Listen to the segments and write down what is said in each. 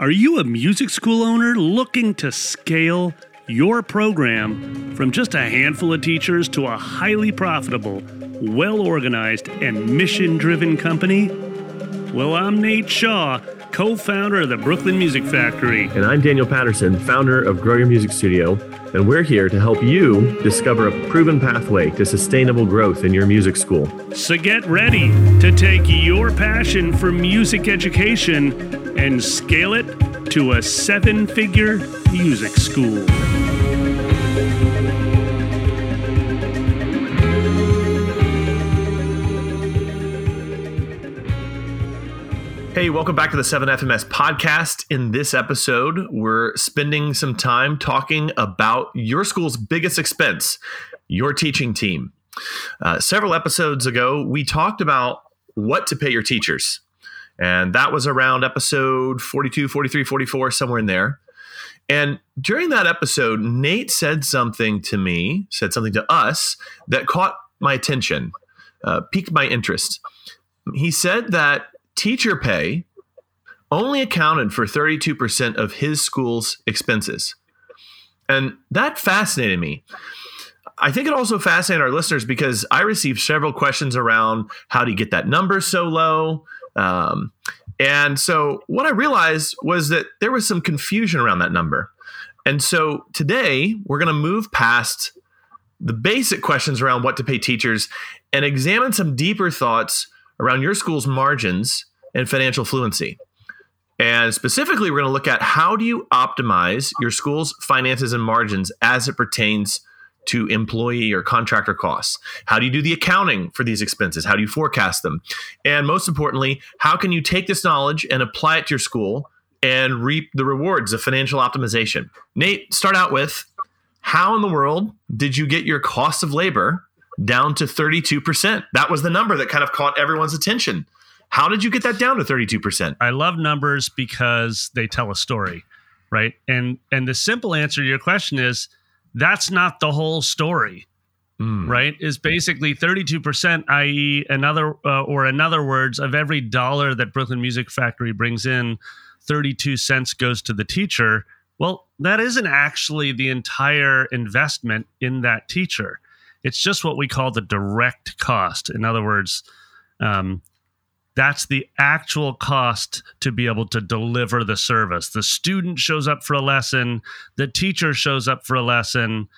Are you a music school owner looking to scale your program from just a handful of teachers to a highly profitable, well organized, and mission driven company? Well, I'm Nate Shaw, co founder of the Brooklyn Music Factory. And I'm Daniel Patterson, founder of Grow Your Music Studio. And we're here to help you discover a proven pathway to sustainable growth in your music school. So get ready to take your passion for music education and scale it to a seven figure music school. Hey, welcome back to the 7FMS podcast. In this episode, we're spending some time talking about your school's biggest expense, your teaching team. Uh, several episodes ago, we talked about what to pay your teachers. And that was around episode 42, 43, 44, somewhere in there. And during that episode, Nate said something to me, said something to us that caught my attention, uh, piqued my interest. He said that teacher pay only accounted for 32% of his school's expenses. And that fascinated me. I think it also fascinated our listeners because I received several questions around how do you get that number so low? Um, and so what I realized was that there was some confusion around that number. And so today we're going to move past the basic questions around what to pay teachers and examine some deeper thoughts around your school's margins and financial fluency. And specifically, we're going to look at how do you optimize your school's finances and margins as it pertains to employee or contractor costs? How do you do the accounting for these expenses? How do you forecast them? And most importantly, how can you take this knowledge and apply it to your school and reap the rewards of financial optimization? Nate, start out with how in the world did you get your cost of labor down to 32%? That was the number that kind of caught everyone's attention. How did you get that down to 32%? I love numbers because they tell a story, right? And and the simple answer to your question is that's not the whole story. Mm. Right? Is basically 32%, i.e., another, uh, or in other words, of every dollar that Brooklyn Music Factory brings in, 32 cents goes to the teacher. Well, that isn't actually the entire investment in that teacher. It's just what we call the direct cost. In other words, um, that's the actual cost to be able to deliver the service. The student shows up for a lesson, the teacher shows up for a lesson,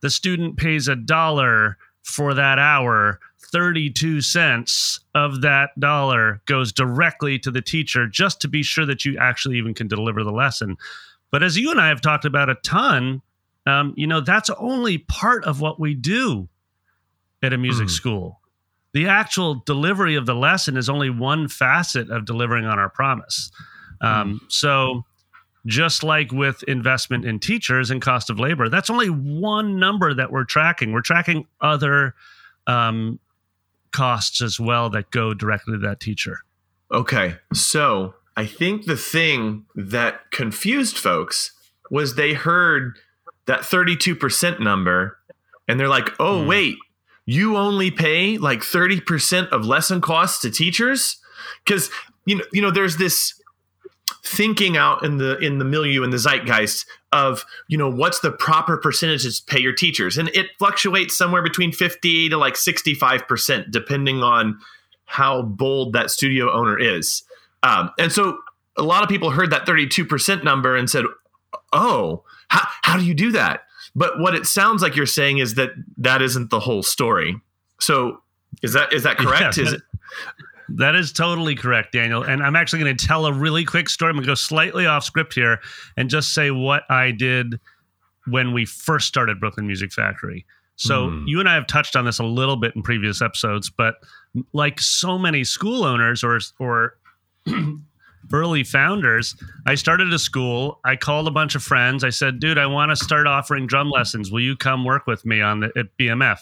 the student pays a dollar for that hour. 32 cents of that dollar goes directly to the teacher just to be sure that you actually even can deliver the lesson. But as you and I have talked about a ton, um, you know, that's only part of what we do at a music mm. school the actual delivery of the lesson is only one facet of delivering on our promise. Um, mm. So, just like with investment in teachers and cost of labor, that's only one number that we're tracking. We're tracking other um, costs as well that go directly to that teacher. Okay. So, I think the thing that confused folks was they heard that 32% number and they're like, oh, mm. wait, you only pay like 30% of lesson costs to teachers? Because you know you know there's this thinking out in the in the milieu and the zeitgeist of you know what's the proper percentages to pay your teachers? And it fluctuates somewhere between 50 to like 65% depending on how bold that studio owner is. Um, and so a lot of people heard that 32% number and said oh how, how do you do that but what it sounds like you're saying is that that isn't the whole story. So is that is that correct? Yeah, is it? That is totally correct, Daniel. And I'm actually going to tell a really quick story. I'm going to go slightly off script here and just say what I did when we first started Brooklyn Music Factory. So mm. you and I have touched on this a little bit in previous episodes, but like so many school owners or or early founders, I started a school. I called a bunch of friends. I said, dude, I want to start offering drum lessons. Will you come work with me on the at BMF?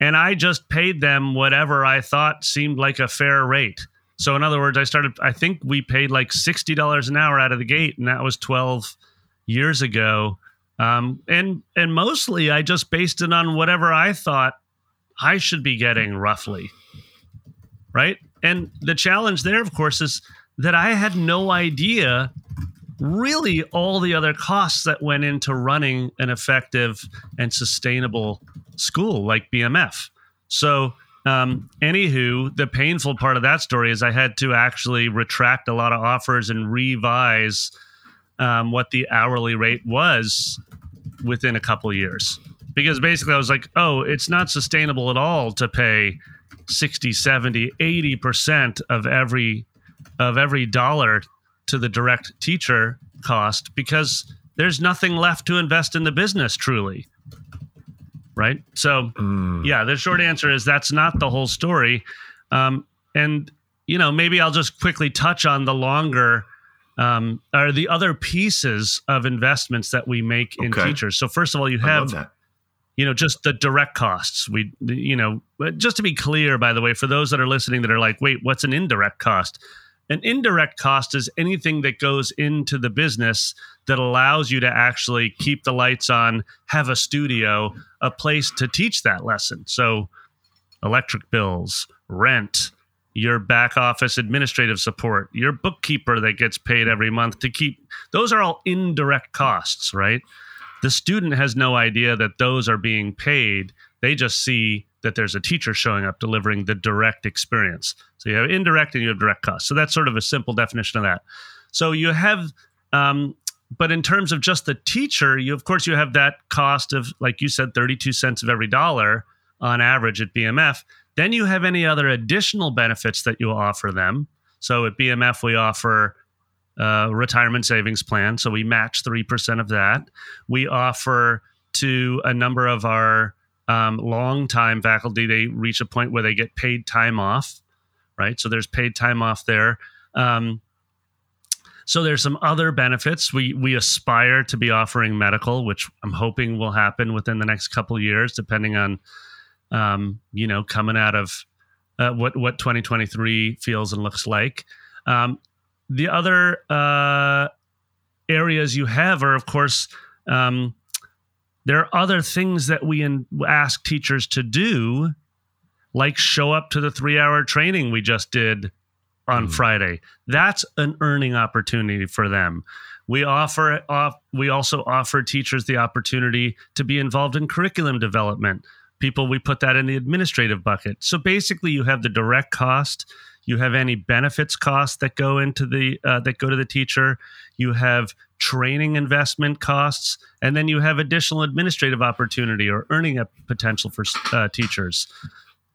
And I just paid them whatever I thought seemed like a fair rate. So in other words, I started I think we paid like $60 an hour out of the gate and that was 12 years ago. Um, and and mostly I just based it on whatever I thought I should be getting roughly. Right? And the challenge there of course is that I had no idea really all the other costs that went into running an effective and sustainable school like BMF. So, um, anywho, the painful part of that story is I had to actually retract a lot of offers and revise um, what the hourly rate was within a couple years. Because basically, I was like, oh, it's not sustainable at all to pay 60, 70, 80% of every of every dollar to the direct teacher cost because there's nothing left to invest in the business truly. Right. So, mm. yeah, the short answer is that's not the whole story. Um, and, you know, maybe I'll just quickly touch on the longer um, are the other pieces of investments that we make in okay. teachers. So, first of all, you have you know just the direct costs we you know just to be clear by the way for those that are listening that are like wait what's an indirect cost an indirect cost is anything that goes into the business that allows you to actually keep the lights on, have a studio, a place to teach that lesson. So, electric bills, rent, your back office administrative support, your bookkeeper that gets paid every month to keep those are all indirect costs, right? The student has no idea that those are being paid. They just see that there's a teacher showing up delivering the direct experience. So you have indirect and you have direct costs. So that's sort of a simple definition of that. So you have, um, but in terms of just the teacher, you of course you have that cost of, like you said, 32 cents of every dollar on average at BMF. Then you have any other additional benefits that you offer them. So at BMF, we offer a retirement savings plan. So we match 3% of that. We offer to a number of our um, long time faculty, they reach a point where they get paid time off, right? So there's paid time off there. Um, so there's some other benefits. We we aspire to be offering medical, which I'm hoping will happen within the next couple years, depending on, um, you know, coming out of uh, what what 2023 feels and looks like. Um, the other uh, areas you have are, of course, um, there are other things that we in, ask teachers to do, like show up to the three hour training we just did on mm. Friday. That's an earning opportunity for them. We offer off, we also offer teachers the opportunity to be involved in curriculum development. People we put that in the administrative bucket. So basically you have the direct cost, you have any benefits costs that go into the uh, that go to the teacher, you have training investment costs, and then you have additional administrative opportunity or earning a potential for uh, teachers.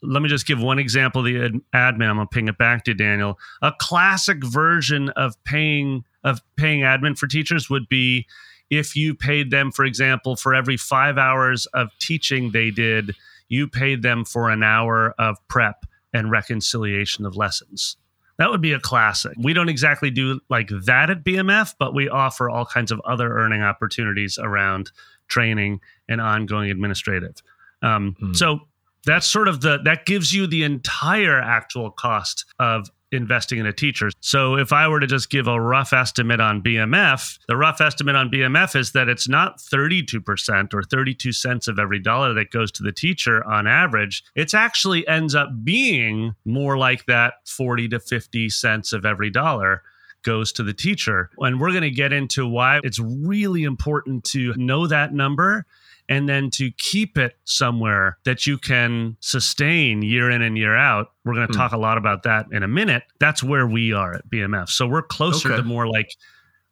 Let me just give one example. The admin, I'm gonna ping it back to Daniel. A classic version of paying of paying admin for teachers would be if you paid them, for example, for every five hours of teaching they did, you paid them for an hour of prep and reconciliation of lessons. That would be a classic. We don't exactly do like that at BMF, but we offer all kinds of other earning opportunities around training and ongoing administrative. Um, mm. So that's sort of the that gives you the entire actual cost of investing in a teacher. So if I were to just give a rough estimate on BMF, the rough estimate on BMF is that it's not 32% or 32 cents of every dollar that goes to the teacher on average. It actually ends up being more like that 40 to 50 cents of every dollar goes to the teacher. And we're going to get into why it's really important to know that number and then to keep it somewhere that you can sustain year in and year out. We're going to mm. talk a lot about that in a minute. That's where we are at BMF. So we're closer okay. to more like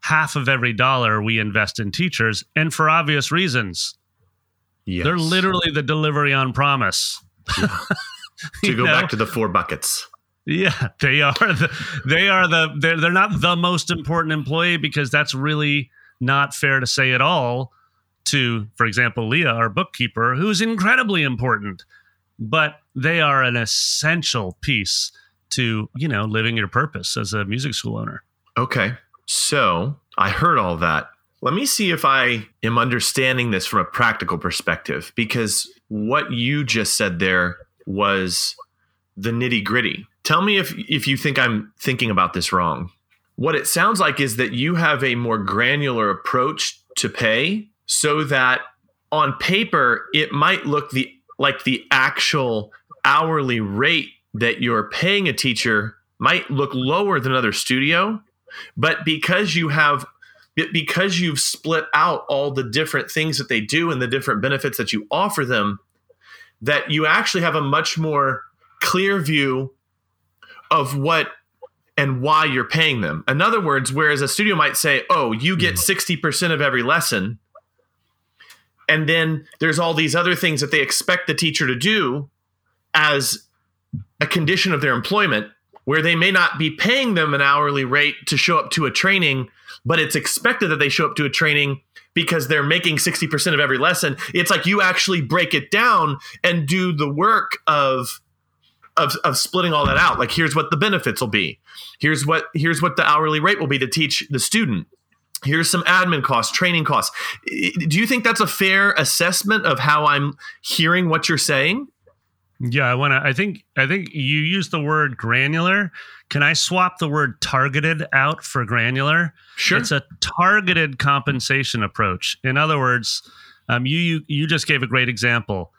half of every dollar we invest in teachers, and for obvious reasons. Yes. They're literally the delivery on promise. Yeah. to go know? back to the four buckets. Yeah, they are the they are the they're they're not the most important employee because that's really not fair to say at all to, for example, Leah, our bookkeeper, who's incredibly important, but they are an essential piece to, you know, living your purpose as a music school owner. Okay. So I heard all that. Let me see if I am understanding this from a practical perspective, because what you just said there was the nitty gritty. Tell me if, if you think I'm thinking about this wrong. What it sounds like is that you have a more granular approach to pay so that on paper it might look the like the actual hourly rate that you're paying a teacher might look lower than another studio but because you have because you've split out all the different things that they do and the different benefits that you offer them, that you actually have a much more clear view of what and why you're paying them. In other words, whereas a studio might say, oh, you get 60% mm. of every lesson, and then there's all these other things that they expect the teacher to do as a condition of their employment, where they may not be paying them an hourly rate to show up to a training, but it's expected that they show up to a training because they're making 60% of every lesson. It's like you actually break it down and do the work of of, of splitting all that out. Like here's what the benefits will be. Here's what here's what the hourly rate will be to teach the student. Here's some admin costs, training costs. Do you think that's a fair assessment of how I'm hearing what you're saying? Yeah, I want to. I think I think you use the word granular. Can I swap the word targeted out for granular? Sure. It's a targeted compensation approach. In other words, um, you you you just gave a great example.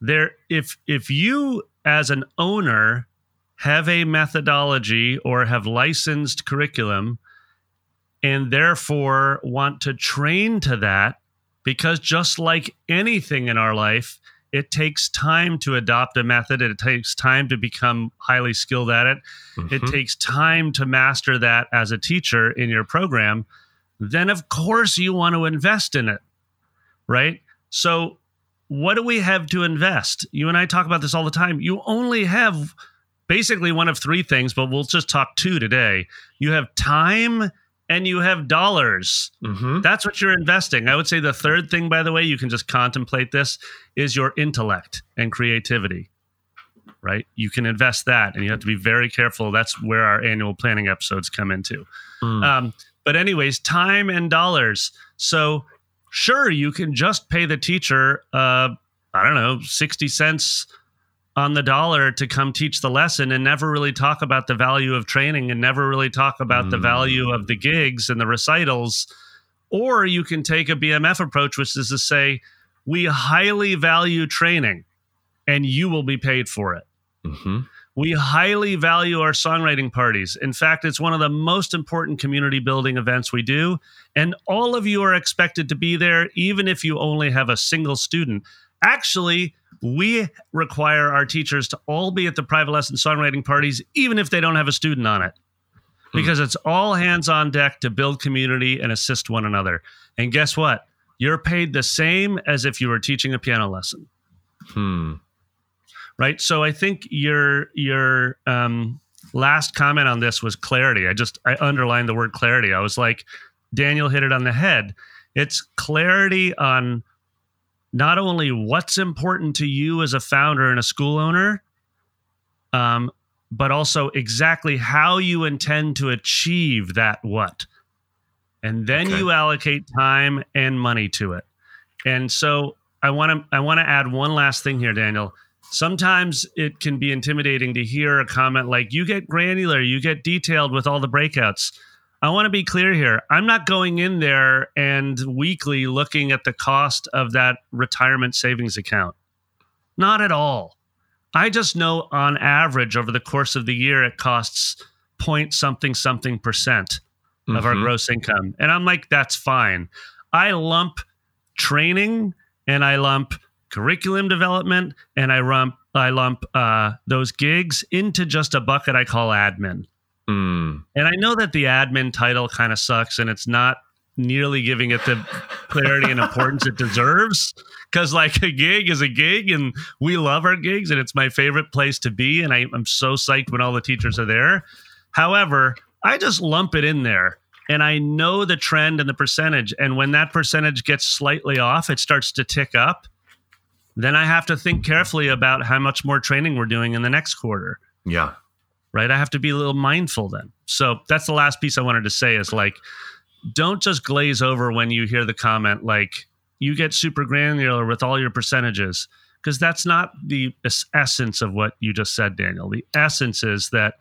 There, if if you as an owner have a methodology or have licensed curriculum and therefore want to train to that because just like anything in our life it takes time to adopt a method it takes time to become highly skilled at it mm-hmm. it takes time to master that as a teacher in your program then of course you want to invest in it right so what do we have to invest? You and I talk about this all the time. You only have basically one of three things, but we'll just talk two today. You have time and you have dollars. Mm-hmm. That's what you're investing. I would say the third thing, by the way, you can just contemplate this is your intellect and creativity. Right? You can invest that, and you have to be very careful. That's where our annual planning episodes come into. Mm. Um, but, anyways, time and dollars. So, sure you can just pay the teacher uh, i don't know 60 cents on the dollar to come teach the lesson and never really talk about the value of training and never really talk about mm. the value of the gigs and the recitals or you can take a bmf approach which is to say we highly value training and you will be paid for it mm-hmm. We highly value our songwriting parties. In fact, it's one of the most important community building events we do. And all of you are expected to be there, even if you only have a single student. Actually, we require our teachers to all be at the private lesson songwriting parties, even if they don't have a student on it, hmm. because it's all hands on deck to build community and assist one another. And guess what? You're paid the same as if you were teaching a piano lesson. Hmm right? So I think your your um, last comment on this was clarity. I just I underlined the word clarity. I was like, Daniel hit it on the head. It's clarity on not only what's important to you as a founder and a school owner, um, but also exactly how you intend to achieve that what. And then okay. you allocate time and money to it. And so I want to I want to add one last thing here, Daniel sometimes it can be intimidating to hear a comment like you get granular you get detailed with all the breakouts i want to be clear here. I'm not going in there and weekly looking at the cost of that retirement savings account. Not at all. I just know on average over the course of the year it costs point something something percent of mm-hmm. our gross income. And i'm like that's fine. I lump training and i lump curriculum development, and I lump I lump uh, those gigs into just a bucket I call admin. Mm. And I know that the admin title kind of sucks, and it's not nearly giving it the clarity and importance it deserves. Because like a gig is a gig, and we love our gigs, and it's my favorite place to be, and I, I'm so psyched when all the teachers are there. However, I just lump it in there and I know the trend and the percentage. And when that percentage gets slightly off, it starts to tick up then I have to think carefully about how much more training we're doing in the next quarter. Yeah. Right. I have to be a little mindful then. So that's the last piece I wanted to say is like, don't just glaze over when you hear the comment like, you get super granular with all your percentages, because that's not the essence of what you just said, Daniel. The essence is that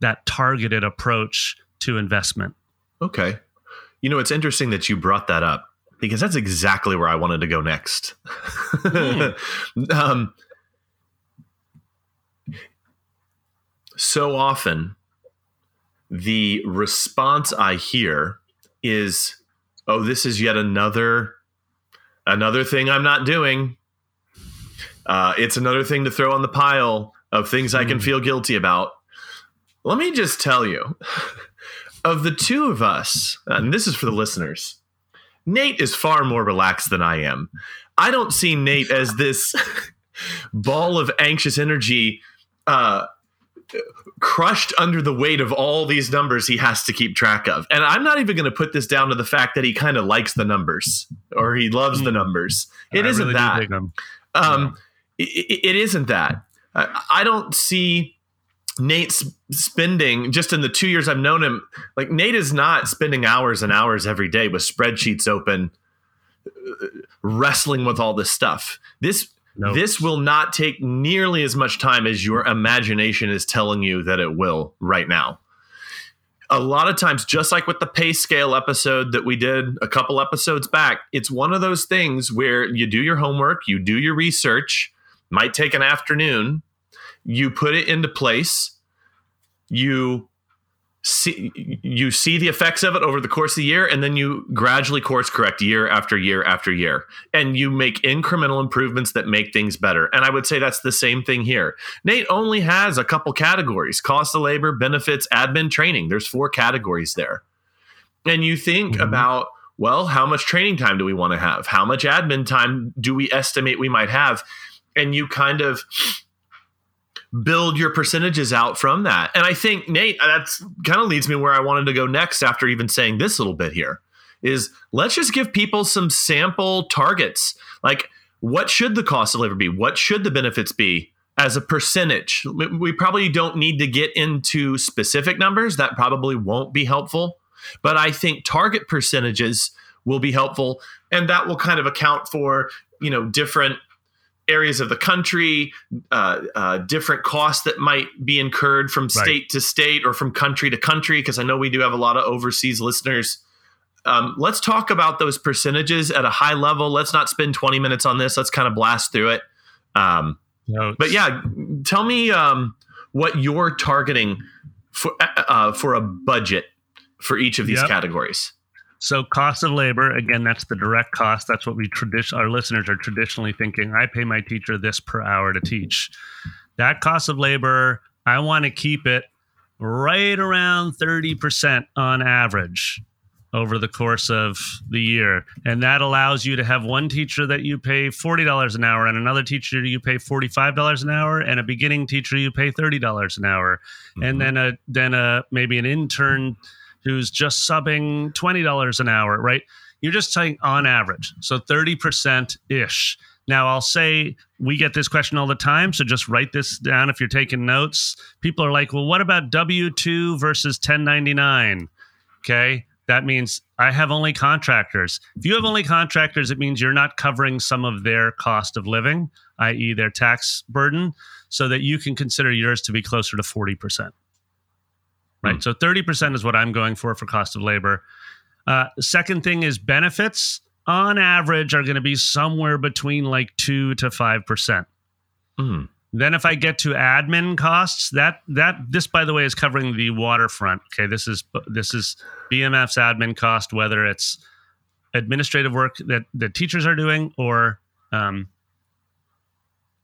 that targeted approach to investment. Okay. You know, it's interesting that you brought that up because that's exactly where I wanted to go next. Mm. um, so often, the response I hear is oh, this is yet another another thing I'm not doing. Uh, it's another thing to throw on the pile of things I can feel guilty about. Let me just tell you, of the two of us, and this is for the listeners, Nate is far more relaxed than I am. I don't see Nate as this ball of anxious energy uh, crushed under the weight of all these numbers he has to keep track of. And I'm not even going to put this down to the fact that he kind of likes the numbers or he loves the numbers. It not really that. Um, it, it isn't that. I, I don't see Nate's spending just in the two years I've known him. Like Nate is not spending hours and hours every day with spreadsheets open, uh, wrestling with all this stuff. This No. this will not take nearly as much time as your imagination is telling you that it will right now. A lot of times, just like with the pay scale episode that we did a couple episodes back, it's one of those things where you do your homework, you do your research, might take an afternoon, you put it into place, you see you see the effects of it over the course of the year and then you gradually course correct year after year after year. And you make incremental improvements that make things better. And i would say that's the same thing here. Nate only has a couple categories cost of labor benefits admin training. There's four categories there. And you think Mhm. about well how much training time do we want to have? How much admin time do we estimate we might have? And you kind of build your percentages out from that. And I think Nate, that's kind of leads me where I wanted to go next after even saying this little bit here is let's just give people some sample targets. Like what should the cost of labor be? What should the benefits be as a percentage? We- We probably don't need to get into specific numbers. That probably won't be helpful. But I think target percentages will be helpful and that will kind of account for, you know, different areas of the country, uh, uh, different costs that might be incurred from state to state or from country to country, because I know we do have a lot of overseas listeners. Um, let's talk about those percentages at a high level. Let's not spend 20 minutes on this. Let's kind of blast through it. Um, No, but yeah, tell me um, what you're targeting for uh, for a budget for each of these Yep. categories. So cost of labor, again, that's the direct cost. That's what we tradition our listeners are traditionally thinking. I pay my teacher this per hour to teach. That cost of labor, I want to keep it right around 30% on average over the course of the year. And that allows you to have one teacher that you pay $40 an hour and another teacher you pay $45 an hour and a beginning teacher you pay $30 an hour. And mm-hmm. then a then a maybe an intern who's just subbing $20 an hour, right? You're just saying on average. So 30% ish. Now, I'll say we get this question all the time. So just write this down if you're taking notes. People are like, well, what about W 2 versus 1099? Okay. That means I have only contractors. If you have only contractors, it means you're not covering some of their cost of living, i.e., their tax burden, so that you can consider yours to be closer to 40% right? So 30% is what I'm going for for cost of labor. Uh, second thing is benefits on average are going to be somewhere between like 2 to 5%. Mm. Then if I get to admin costs, that that this by the way is covering the waterfront. Okay, this is this is BMF's admin cost whether it's administrative work that the teachers are doing or um,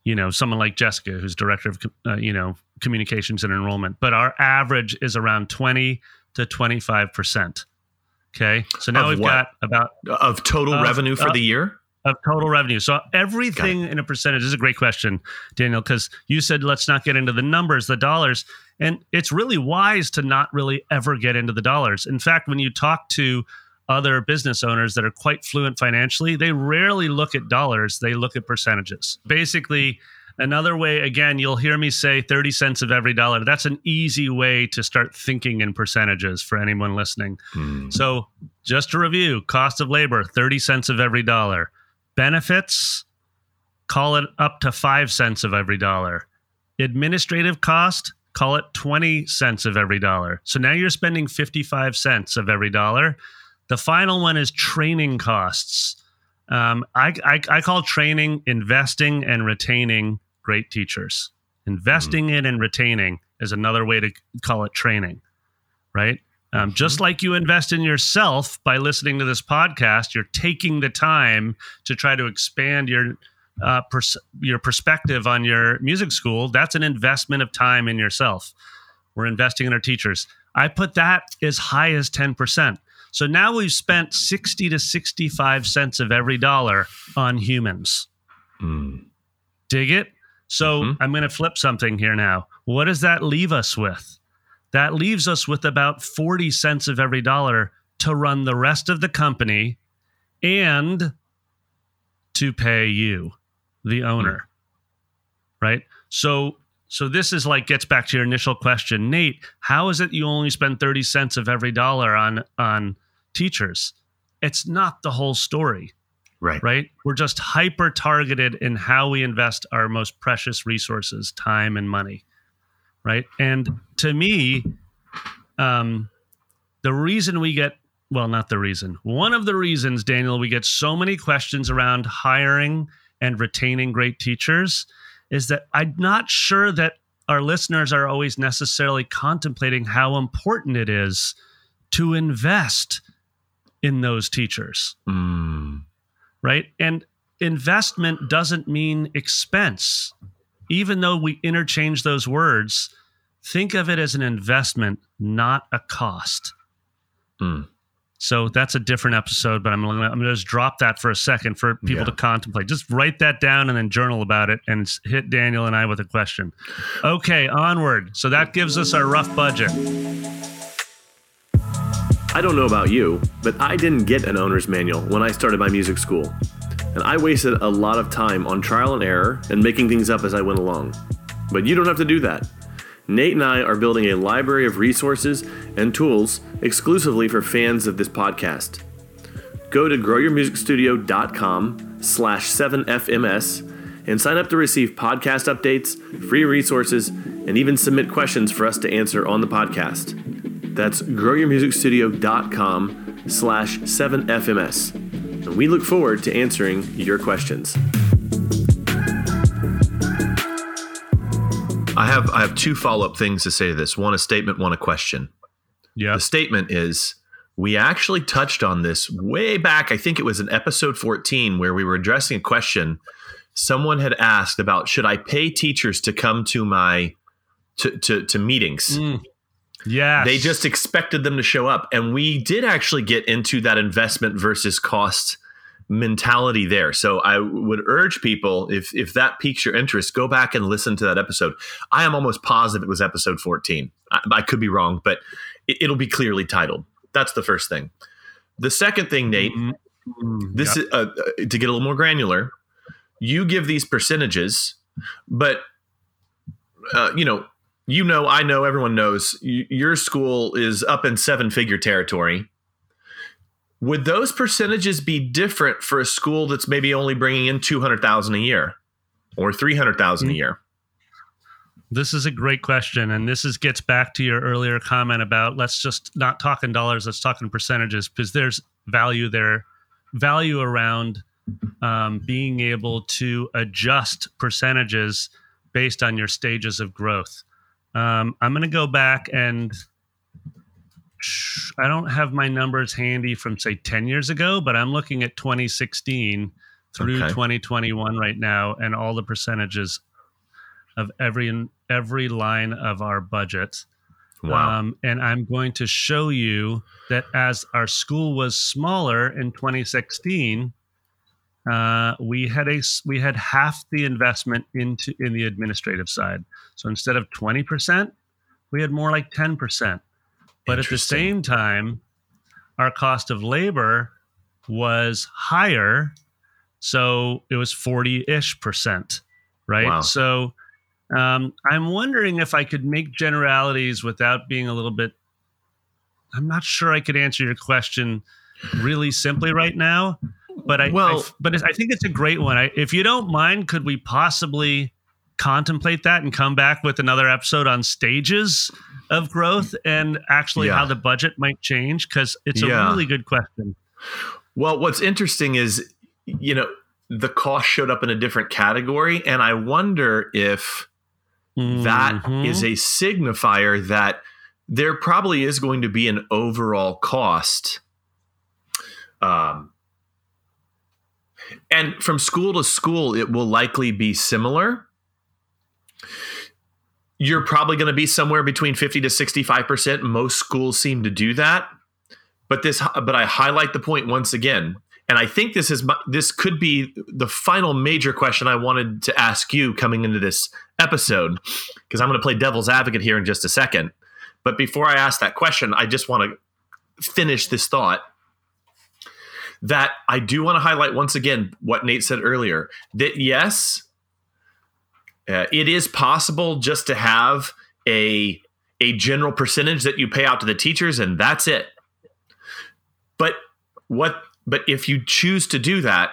you know someone like Jessica who's director of uh, you know communications and enrollment. But our average is around 20 to 25%. Okay? So now Of we've what? got about Of total Uh, revenue for uh, the year? of total revenue. So everything in a percentage is a great question, Daniel, because you said let's not get into the numbers, the dollars, and it's really wise to not really ever get into the dollars. In fact, when you talk to other business owners that are quite fluent financially, they rarely look at dollars; they look at percentages. Basically. Another way, again, you'll hear me say 30 cents of every dollar. That's an easy way to start thinking in percentages for anyone listening. Hmm. So, just to review cost of labor, 30 cents of every dollar. Benefits, call it up to 5 cents of every dollar. Administrative cost, call it 20 cents of every dollar. So now you're spending 55 cents of every dollar. The final one is training costs. Um, I, I, I call training investing and retaining great teachers. Investing in and retaining is another way to call it training, right? Um, just like you invest in yourself by listening to this podcast, you're taking the time to try to expand your uh, pers- your perspective on your music school. That's an investment of time in yourself. We're investing in our teachers. I put that as high as ten percent. So now we've spent sixty to sixty-five cents of every dollar on humans. Mm. Dig it? So Mhm. I'm going to flip something here now. What does that leave us with? That leaves us with about 40 cents of every dollar to run the rest of the company and to pay you, the owner. Right? So so this is like gets back to your initial question, Nate, how is it you only spend 30 cents of every dollar on on teachers? It's not the whole story Right. right? We're just hyper targeted in how we invest our most precious resources, time and money, right? And to me, um, the reason we get well, not the reason, one of the reasons, Daniel, we get so many questions around hiring and retaining great teachers is that I'm not sure that our listeners are always necessarily contemplating how important it is to invest in those teachers Mm. Right? And investment doesn't mean expense. Even though we interchange those words, think of it as an investment, not a cost. Mm. So that's a different episode, but I'm gonna, I'm gonna just drop that for a second for people Yeah. to contemplate. Just write that down and then journal about it and hit Daniel and I with a question. Okay, onward. So that gives us our rough budget. I don't know about you, but I didn't get an owner's manual when I started my music school. And I wasted a lot of time on trial and error and making things up as I went along. But you don't have to do that. Nate and I are building a library of resources and tools exclusively for fans of this podcast. Go to growyourmusicstudio.com slash 7fms and sign up to receive podcast updates, free resources, and even submit questions for us to answer on the podcast. That's growyourmusicstudio.com slash 7fms. And we look forward to answering your questions. I have I have two follow up things to say to this. One a statement, one a question. Yeah. The statement is we actually touched on this way back. I think it was in episode 14 where we were addressing a question someone had asked about should I pay teachers to come to my to to, to meetings. Mm. Yes. They just expected them to show up. And we did actually get into that investment versus cost mentality there. So I would urge people, if if that piques your interest, go back and listen to that episode. I am almost positive it was episode 14. I, I could be wrong, but it, it'll be clearly titled. That's the first thing. The second thing, Nate, Mm, mm, this yep. is uh, uh, to get a little more granular. You give these percentages, but uh, you know, you know, I know, everyone knows y- your school is up in seven figure territory. Would those percentages be different for a school that's maybe only bringing in two hundred thousand a year or three hundred thousand a year? This is a great question, and this is gets back to your earlier comment about let's just not talk in dollars, let's talk in percentages because there's value there, value around um, being able to adjust percentages based on your stages of growth. Um, I'm going to go back and I don't have my numbers handy from say 10 years ago, but I'm looking at 2016 through Okay. 2021 right now, and all the percentages of every every line of our budget. Wow. Um, and I'm going to show you that as our school was smaller in 2016, uh, we had a we had half the investment into in the administrative side. So instead of 20 percent, we had more like 10 percent. But at the same time, our cost of labor was higher, so it was 40 ish percent, right? Wow. So um, I'm wondering if I could make generalities without being a little bit. I'm not sure I could answer your question really simply right now, but I, I- Well- but I think it's a great one. I, if you don't mind, could we possibly contemplate that and come back with another episode on stages of growth and actually Yeah. how the budget might change? Because it's a Yeah. really good question. Well, what's interesting is, you know, the cost showed up in a different category, and I wonder if that Mhm. is a signifier that there probably is going to be an overall cost. Um, and from school to school, it will likely be similar. You're probably going to be somewhere between 50 to 65%. Most schools seem to do that. But this, but I highlight the point once again, and I think this is this could be the final major question I wanted to ask you coming into this episode, because I'm going to play devil's advocate here in just a second. But before I ask that question, I just want to finish this thought that I do want to highlight once again what Nate said earlier that yes, uh, it is possible just to have a a general percentage that you pay out to the teachers and that's it. But what but if you choose to do that,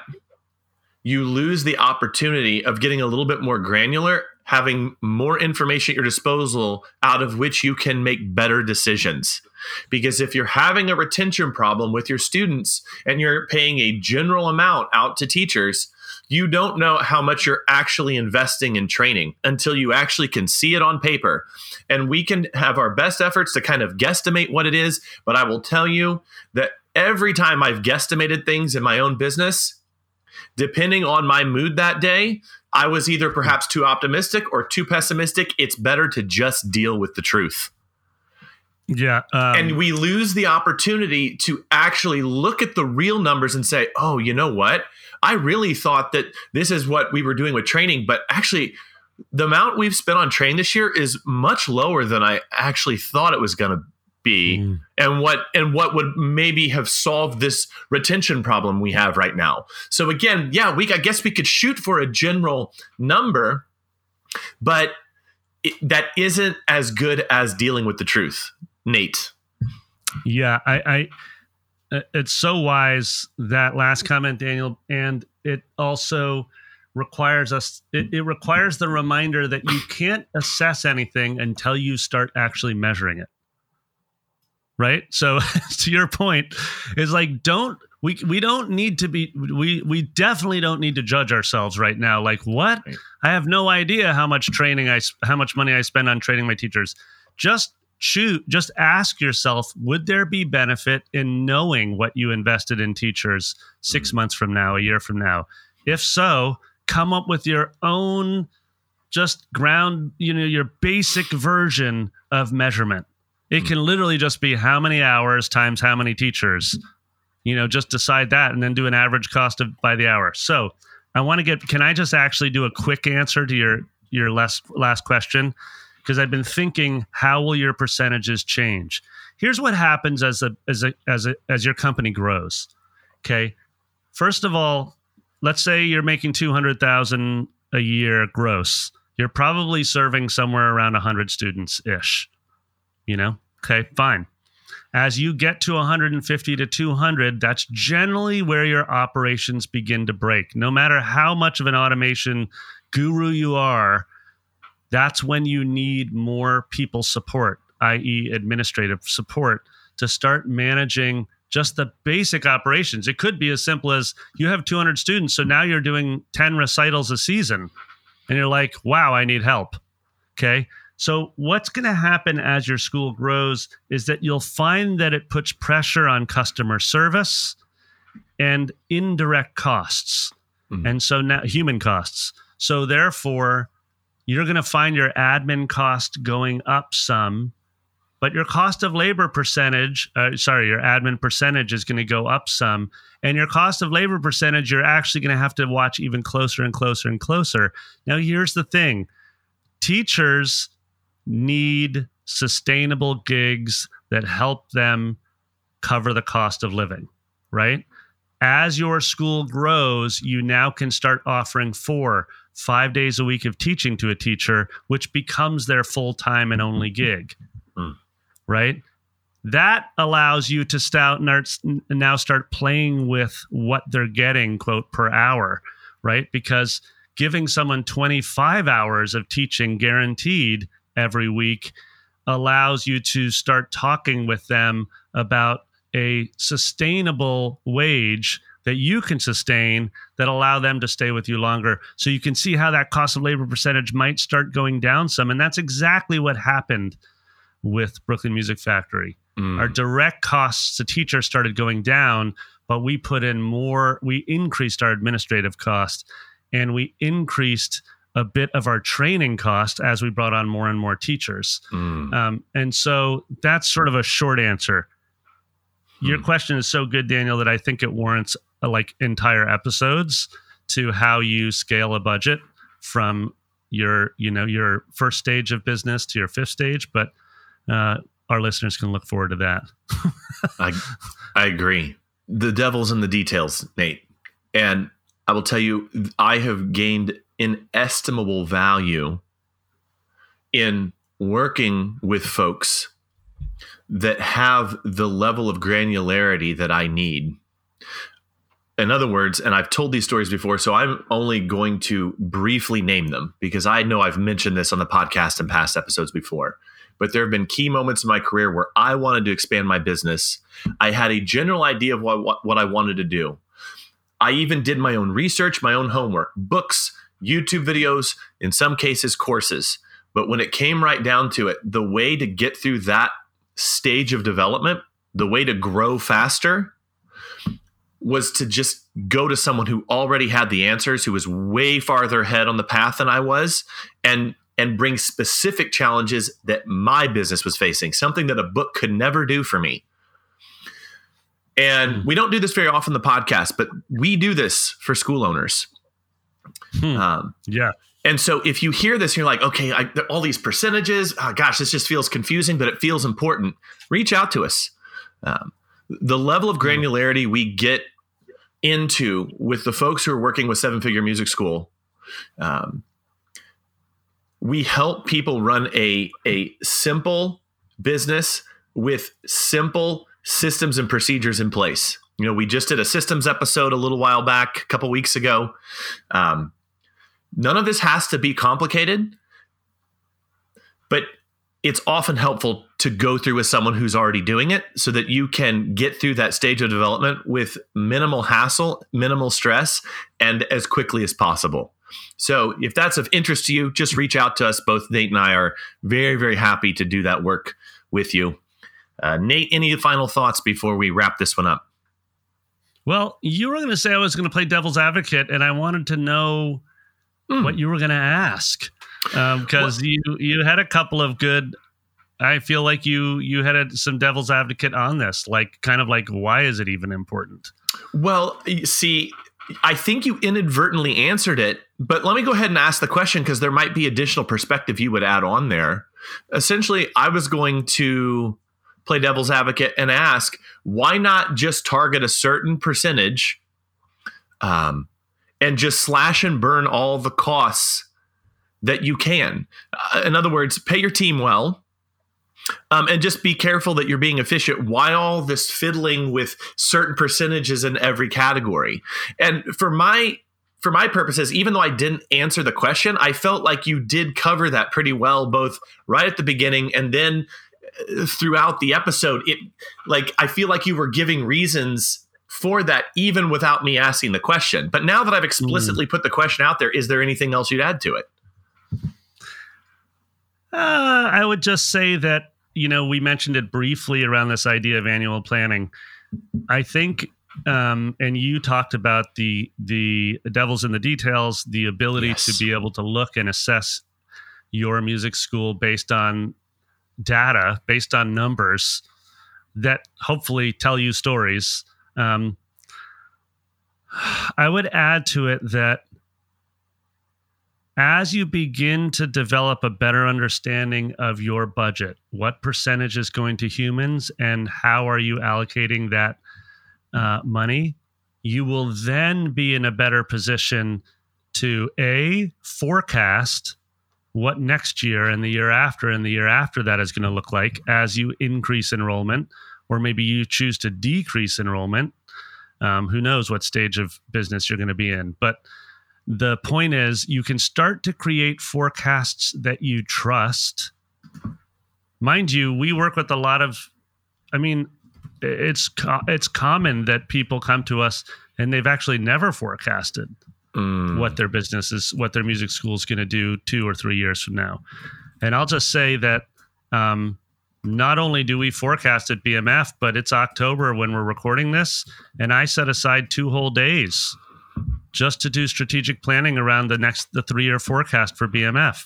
you lose the opportunity of getting a little bit more granular, having more information at your disposal out of which you can make better decisions. Because if you're having a retention problem with your students and you're paying a general amount out to teachers, you don't know how much you're actually investing in training until you actually can see it on paper. And we can have our best efforts to kind of guesstimate what it is. But I will tell you that every time I've guesstimated things in my own business, depending on my mood that day, I was either perhaps too optimistic or too pessimistic. It's better to just deal with the truth. Yeah. Um, and we lose the opportunity to actually look at the real numbers and say, oh, you know what? I really thought that this is what we were doing with training, but actually, the amount we've spent on training this year is much lower than I actually thought it was going to be mm. and what and what would maybe have solved this retention problem we have right now. So again yeah we i guess we could shoot for a general number but it, that isn't as good as dealing with the truth nate. Yeah i i it's so wise that last comment daniel and it also requires us it, it requires the reminder that you can't assess anything until you start actually measuring it right? So to your point is like don't we we don't need to be we we definitely don't need to judge ourselves right now. Like what? Right. i have no idea how much training i how much money i spend on training my teachers. Just shoot just ask yourself would there be benefit in knowing what you invested in teachers 6 mm-hmm. months from now a year from now? If so come up with your own just ground you know your basic version of measurement it can literally just be how many hours times how many teachers. You know, just decide that and then do an average cost of by the hour. So I want to get can I just actually do a quick answer to your your last last question? Because I've been thinking, how will your percentages change? Here's what happens as a as a as a as your company grows. Okay. First of all, let's say you're making 200,000 a year gross. You're probably serving somewhere around 100 students ish you know? Okay fine. As you get to 150 to 200 that's generally where your operations begin to break. No matter how much of an automation guru you are that's when you need more people support i.e administrative support to start managing just the basic operations. It could be as simple as you have 200 students so now you're doing 10 recitals a season and you're like wow i need help. Okay so, what's going to happen as your school grows is that you'll find that it puts pressure on customer service and indirect costs. Mm-hmm. And so now human costs. So, therefore, you're going to find your admin cost going up some, but your cost of labor percentage, uh, sorry, your admin percentage is going to go up some. And your cost of labor percentage, you're actually going to have to watch even closer and closer and closer. Now, here's the thing teachers need sustainable gigs that help them cover the cost of living, right? As your school grows, you now can start offering four, five days a week of teaching to a teacher, which becomes their full time and only gig, mm. right? That allows you to start now start playing with what they're getting, quote, per hour, right? Because giving someone 25 hours of teaching guaranteed every week allows you to start talking with them about a sustainable wage that you can sustain that allow them to stay with you longer so you can see how that cost of labor percentage might start going down some and that's exactly what happened with Brooklyn Music Factory. Mm. Our direct costs to teachers started going down, but we put in more, we increased our administrative cost and we increased a bit of our training cost as we brought on more and more teachers. Mm. Um, and so that's sort of a short answer. Your mm. question is so good, Daniel, that I think it warrants uh, like entire episodes to how you scale a budget from your you know your first stage of business to your fifth stage but uh, our listeners can look forward to that i i agree the devil's in the details nate and i will tell you i have gained inestimable value in working with folks that have the level of granularity that i need in other words, and I've told these stories before, so I'm only going to briefly name them because I know I've mentioned this on the podcast in past episodes before. But there have been key moments in my career where I wanted to expand my business. I had a general idea of what, what, what I wanted to do. I even did my own research, my own homework, books, YouTube videos, in some cases, courses. But when it came right down to it, the way to get through that stage of development, the way to grow faster was to just go to someone who already had the answers, who was way farther ahead on the path than I was, and and bring specific challenges that my business was facing, something that a book could never do for me. And we don't do this very often the podcast, but we do this for school owners. Hmm. Um, yeah. And so if you hear this, you're like, okay, I, all these percentages, oh, gosh, this just feels confusing, but it feels important. Reach out to us. Um, the level of granularity we get into with the folks who are working with Seven Figure Music School, um, we help people run a a simple business with simple systems and procedures in place. You know, we just did a systems episode a little while back, a couple weeks ago. Um, none of this has to be complicated, but it's often helpful to go through with someone who's already doing it so that you can get through that stage of development with minimal hassle, minimal stress, and as quickly as possible. So, if that's of interest to you, just reach out to us. Both Nate and I are very, very happy to do that work with you. Uh, Nate, any final thoughts before we wrap this one up? Well, you were going to say I was going to play devil's advocate, and I wanted to know mm. what you were going to ask because um, you you had a couple of good. I feel like you you had a, some devil's advocate on this, like kind of like why is it even important? Well, see, I think you inadvertently answered it, but let me go ahead and ask the question because there might be additional perspective you would add on there. Essentially, I was going to play devil's advocate and ask why not just target a certain percentage um, and just slash and burn all the costs that you can. Uh, in other words, pay your team well. Um, and just be careful that you're being efficient. Why all this fiddling with certain percentages in every category? And for my for my purposes, even though I didn't answer the question, I felt like you did cover that pretty well, both right at the beginning and then throughout the episode. It like I feel like you were giving reasons for that even without me asking the question. But now that I've explicitly mm. put the question out there, is there anything else you'd add to it? Uh, I would just say that you know we mentioned it briefly around this idea of annual planning. I think, um, and you talked about the the devil's in the details, the ability yes. to be able to look and assess your music school based on data, based on numbers that hopefully tell you stories. Um, I would add to it that as you begin to develop a better understanding of your budget, what percentage is going to humans and how are you allocating that uh, money, you will then be in a better position to A, forecast what next year and the year after and the year after that is going to look like as you increase enrollment, or maybe you choose to decrease enrollment. Um, who knows what stage of business you're going to be in. But the point is you can start to create forecasts that you trust mind you we work with a lot of i mean it's it's common that people come to us and they've actually never forecasted mm. what their business is what their music school is going to do two or three years from now and i'll just say that um, not only do we forecast at BMF, but it's October when we're recording this, and I set aside two whole days just to do strategic planning around the next the three year forecast for BMF.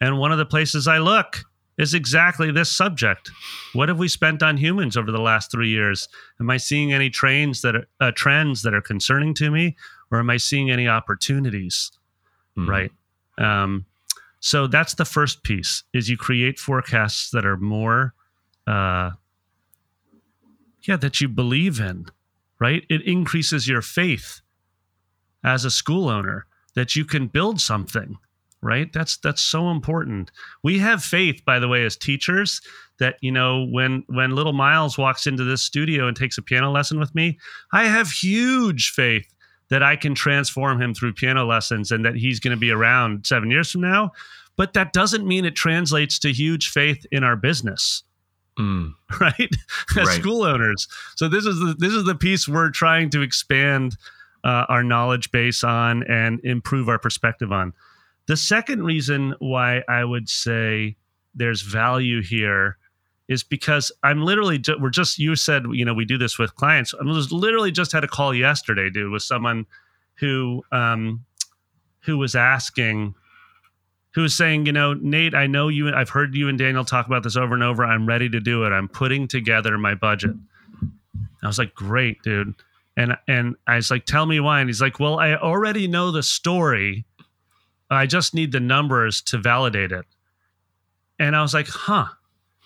And one of the places I look is exactly this subject. What have we spent on humans over the last three years? Am I seeing any trends that are, uh, trends that are concerning to me, or am I seeing any opportunities? Mm-hmm. Right. Um, so that's the first piece: is you create forecasts that are more, uh, yeah, that you believe in. Right. It increases your faith as a school owner that you can build something right that's that's so important we have faith by the way as teachers that you know when when little miles walks into this studio and takes a piano lesson with me i have huge faith that i can transform him through piano lessons and that he's going to be around 7 years from now. But that doesn't mean it translates to huge faith in our business. Mm. right? As right. school owners. So this is the this is the piece we're trying to expand uh, our knowledge base on and improve our perspective on. The second reason why I would say there's value here is because I'm literally we're just you said you know we do this with clients. I was literally just had a call yesterday, dude, with someone who um, who was asking, who was saying, you know, Nate, I know you. I've heard you and Daniel talk about this over and over. I'm ready to do it. I'm putting together my budget. I was like, great, dude. And and I was like, tell me why. And he's like, well, I already know the story I just need the numbers to validate it. And I was like, huh.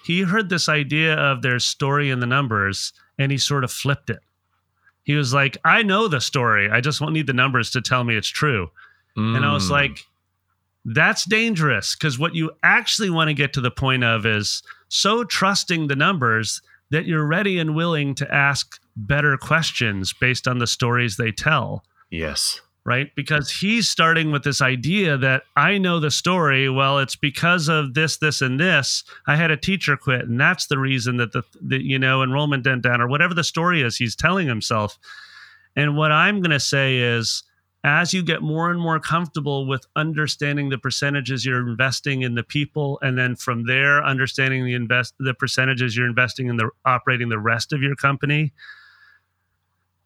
He heard this idea of their story in the numbers and he sort of flipped it. He was like, I know the story. I just won't need the numbers to tell me it's true. Mm. And I was mm. like, that's dangerous because what you actually want to get to the point of is so trusting the numbers that you're ready and willing to ask better questions based on the stories they tell. Yes right? Because he's starting with this idea that I know the story. Well, it's because of this, this, and this. I had a teacher quit, and that's the reason that the, the you know enrollment went down, or whatever the story is. He's telling himself. And what I'm going to say is, as you get more and more comfortable with understanding the percentages you're investing in the people, and then from there understanding the invest the percentages you're investing in the operating the rest of your company,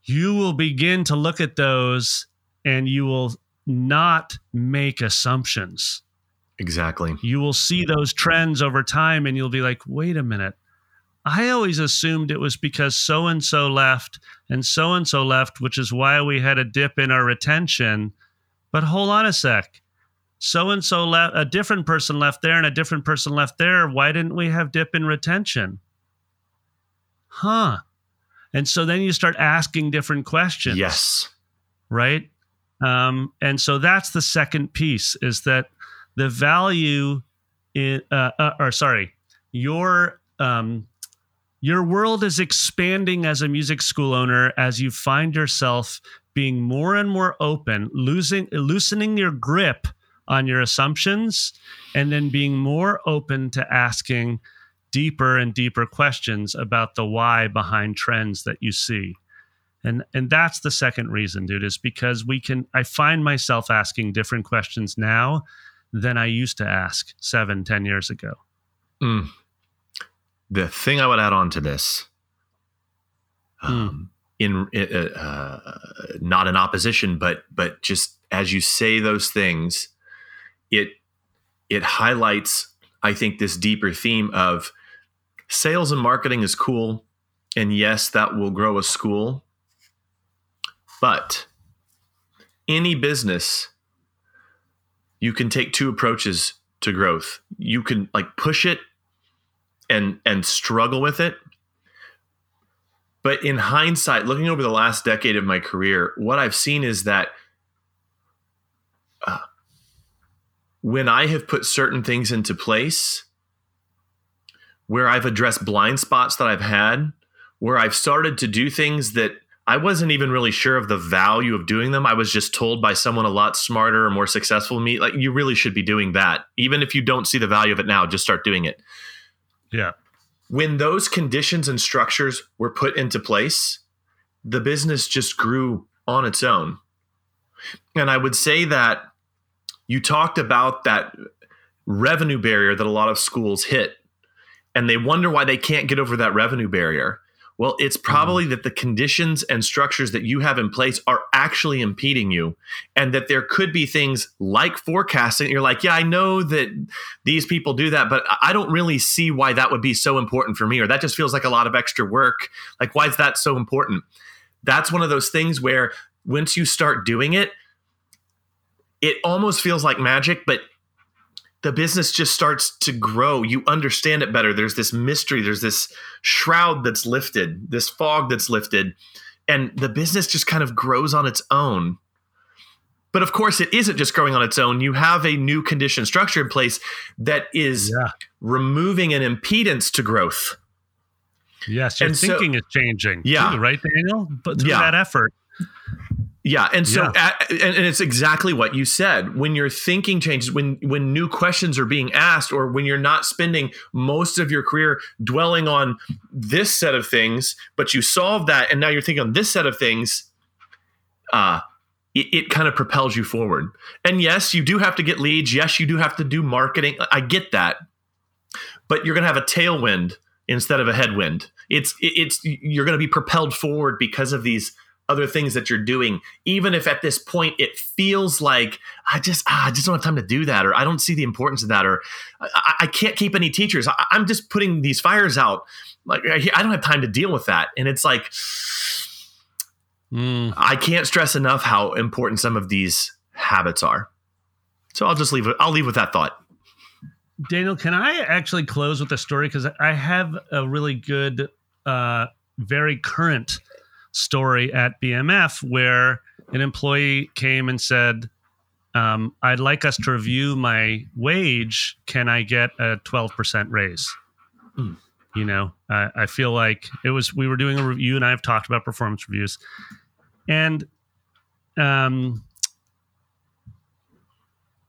you will begin to look at those and you will not make assumptions. Exactly. You will see those trends over time and you'll be like, wait a minute. I always assumed it was because so and so left and so and so left, which is why we had a dip in our retention. But hold on a sec. So and so left, a different person left there and a different person left there. Why didn't we have dip in retention? Huh. And so then you start asking different questions. Yes. Right? Um, and so that's the second piece is that the value in, uh, uh, or sorry, your um, your world is expanding as a music school owner as you find yourself being more and more open, losing loosening your grip on your assumptions, and then being more open to asking deeper and deeper questions about the why behind trends that you see and and that's the second reason dude is because we can i find myself asking different questions now than i used to ask seven ten years ago mm. the thing i would add on to this um, mm. in uh, uh, not in opposition but but just as you say those things it it highlights i think this deeper theme of sales and marketing is cool and yes that will grow a school but any business, you can take two approaches to growth. You can like push it and and struggle with it. But in hindsight, looking over the last decade of my career, what I've seen is that uh, when I have put certain things into place, where I've addressed blind spots that I've had, where I've started to do things that I wasn't even really sure of the value of doing them. I was just told by someone a lot smarter or more successful than me, like, you really should be doing that. Even if you don't see the value of it now, just start doing it. Yeah. When those conditions and structures were put into place, the business just grew on its own. And I would say that you talked about that revenue barrier that a lot of schools hit. and they wonder why they can't get over that revenue barrier. Well, it's probably mm-hmm. that the conditions and structures that you have in place are actually impeding you, and that there could be things like forecasting. You're like, yeah, I know that these people do that, but I don't really see why that would be so important for me, or that just feels like a lot of extra work. Like, why is that so important? That's one of those things where once you start doing it, it almost feels like magic, but the business just starts to grow. You understand it better. There's this mystery, there's this shroud that's lifted, this fog that's lifted, and the business just kind of grows on its own. But of course, it isn't just growing on its own. You have a new condition structure in place that is yeah. removing an impedance to growth. Yes, your and thinking so, is changing. Yeah, too, right, Daniel. But through yeah. that effort. Yeah, and so yeah. At, and, and it's exactly what you said. When your thinking changes, when when new questions are being asked, or when you're not spending most of your career dwelling on this set of things, but you solve that, and now you're thinking on this set of things, uh it, it kind of propels you forward. And yes, you do have to get leads. Yes, you do have to do marketing. I get that, but you're going to have a tailwind instead of a headwind. It's it's you're going to be propelled forward because of these other things that you're doing, even if at this point it feels like I just ah, I just don't have time to do that, or I don't see the importance of that, or I, I can't keep any teachers. I, am just putting these fires out. Like I don't have time to deal with that, and it's like mm. I can't stress enough how important some of these habits are. So I'll just leave it. I'll leave with that thought. Daniel, can I actually close with a story because I have a really good, uh, very current story at BMF where an employee came and said, um, I'd like us to review my wage. Can I get a 12% raise? Mm. You know, I, I feel like it was, we were doing a review and I have talked about performance reviews. And um,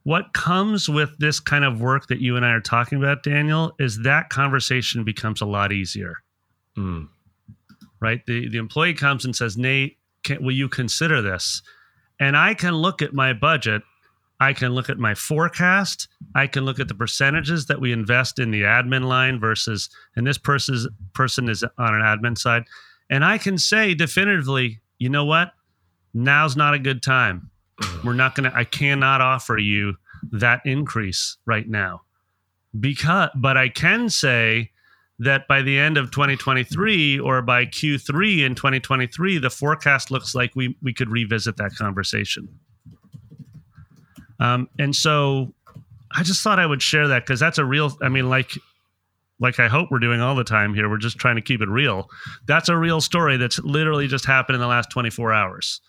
what comes with this kind of work that you and I are talking about, Daniel, is that conversation becomes a lot easier. Mm right? The the employee comes and says, "Nate, can, will you consider this?" And I can look at my budget, I can look at my forecast, I can look at the percentages that we invest in the admin line versus, and this person's person is on an admin side, and I can say definitively, you know what? Now's not a good time. We're not gonna. I cannot offer you that increase right now because but i can say that by the end of 2023 or by Q3 in 2023, the forecast looks like we, we could revisit that conversation. Um, and so I just thought I would share that because that's a real, I mean, like, like I hope we're doing all the time here. We're just trying to keep it real. That's a real story that's literally just happened in the last 24 hours.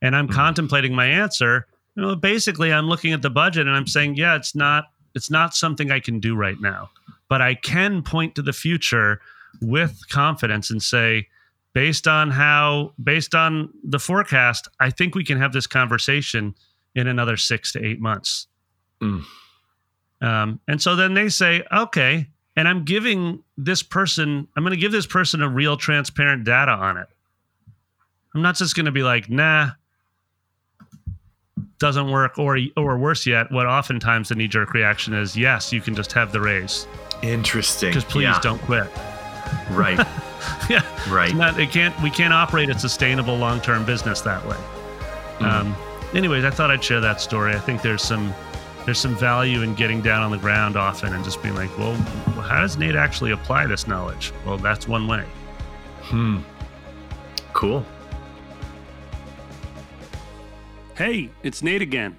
And I'm mm-hmm. contemplating my answer. You know, basically I'm looking at the budget and I'm saying, yeah, it's not, it's not something I can do right now but I can point to the future with confidence and say, based on how, based on the forecast, I think we can have this conversation in another six to eight months. Mm. Um, and so then they say, okay, and I'm giving this person, I'm going to give this person a real transparent data on it. I'm not just going to be like, nah, doesn't work, or or worse yet, what oftentimes the knee jerk reaction is, yes, you can just have the raise. Interesting. Because please yeah. don't quit. Right. yeah. Right. Not, it can't. We can't operate a sustainable long term business that way. Mm. Um, anyways, I thought I'd share that story. I think there's some there's some value in getting down on the ground often and just being like, well, how does Nate actually apply this knowledge? Well, that's one way. Hmm. Cool. Hey, it's Nate again.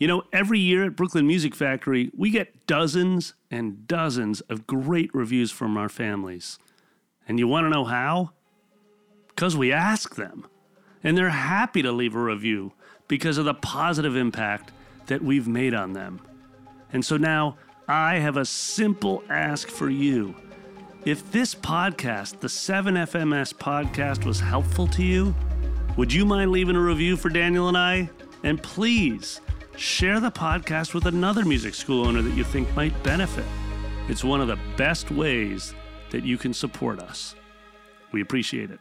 You know, every year at Brooklyn Music Factory, we get dozens and dozens of great reviews from our families. And you want to know how? Because we ask them. And they're happy to leave a review because of the positive impact that we've made on them. And so now I have a simple ask for you. If this podcast, the 7FMS podcast, was helpful to you, would you mind leaving a review for Daniel and I? And please, share the podcast with another music school owner that you think might benefit. It's one of the best ways that you can support us. We appreciate it.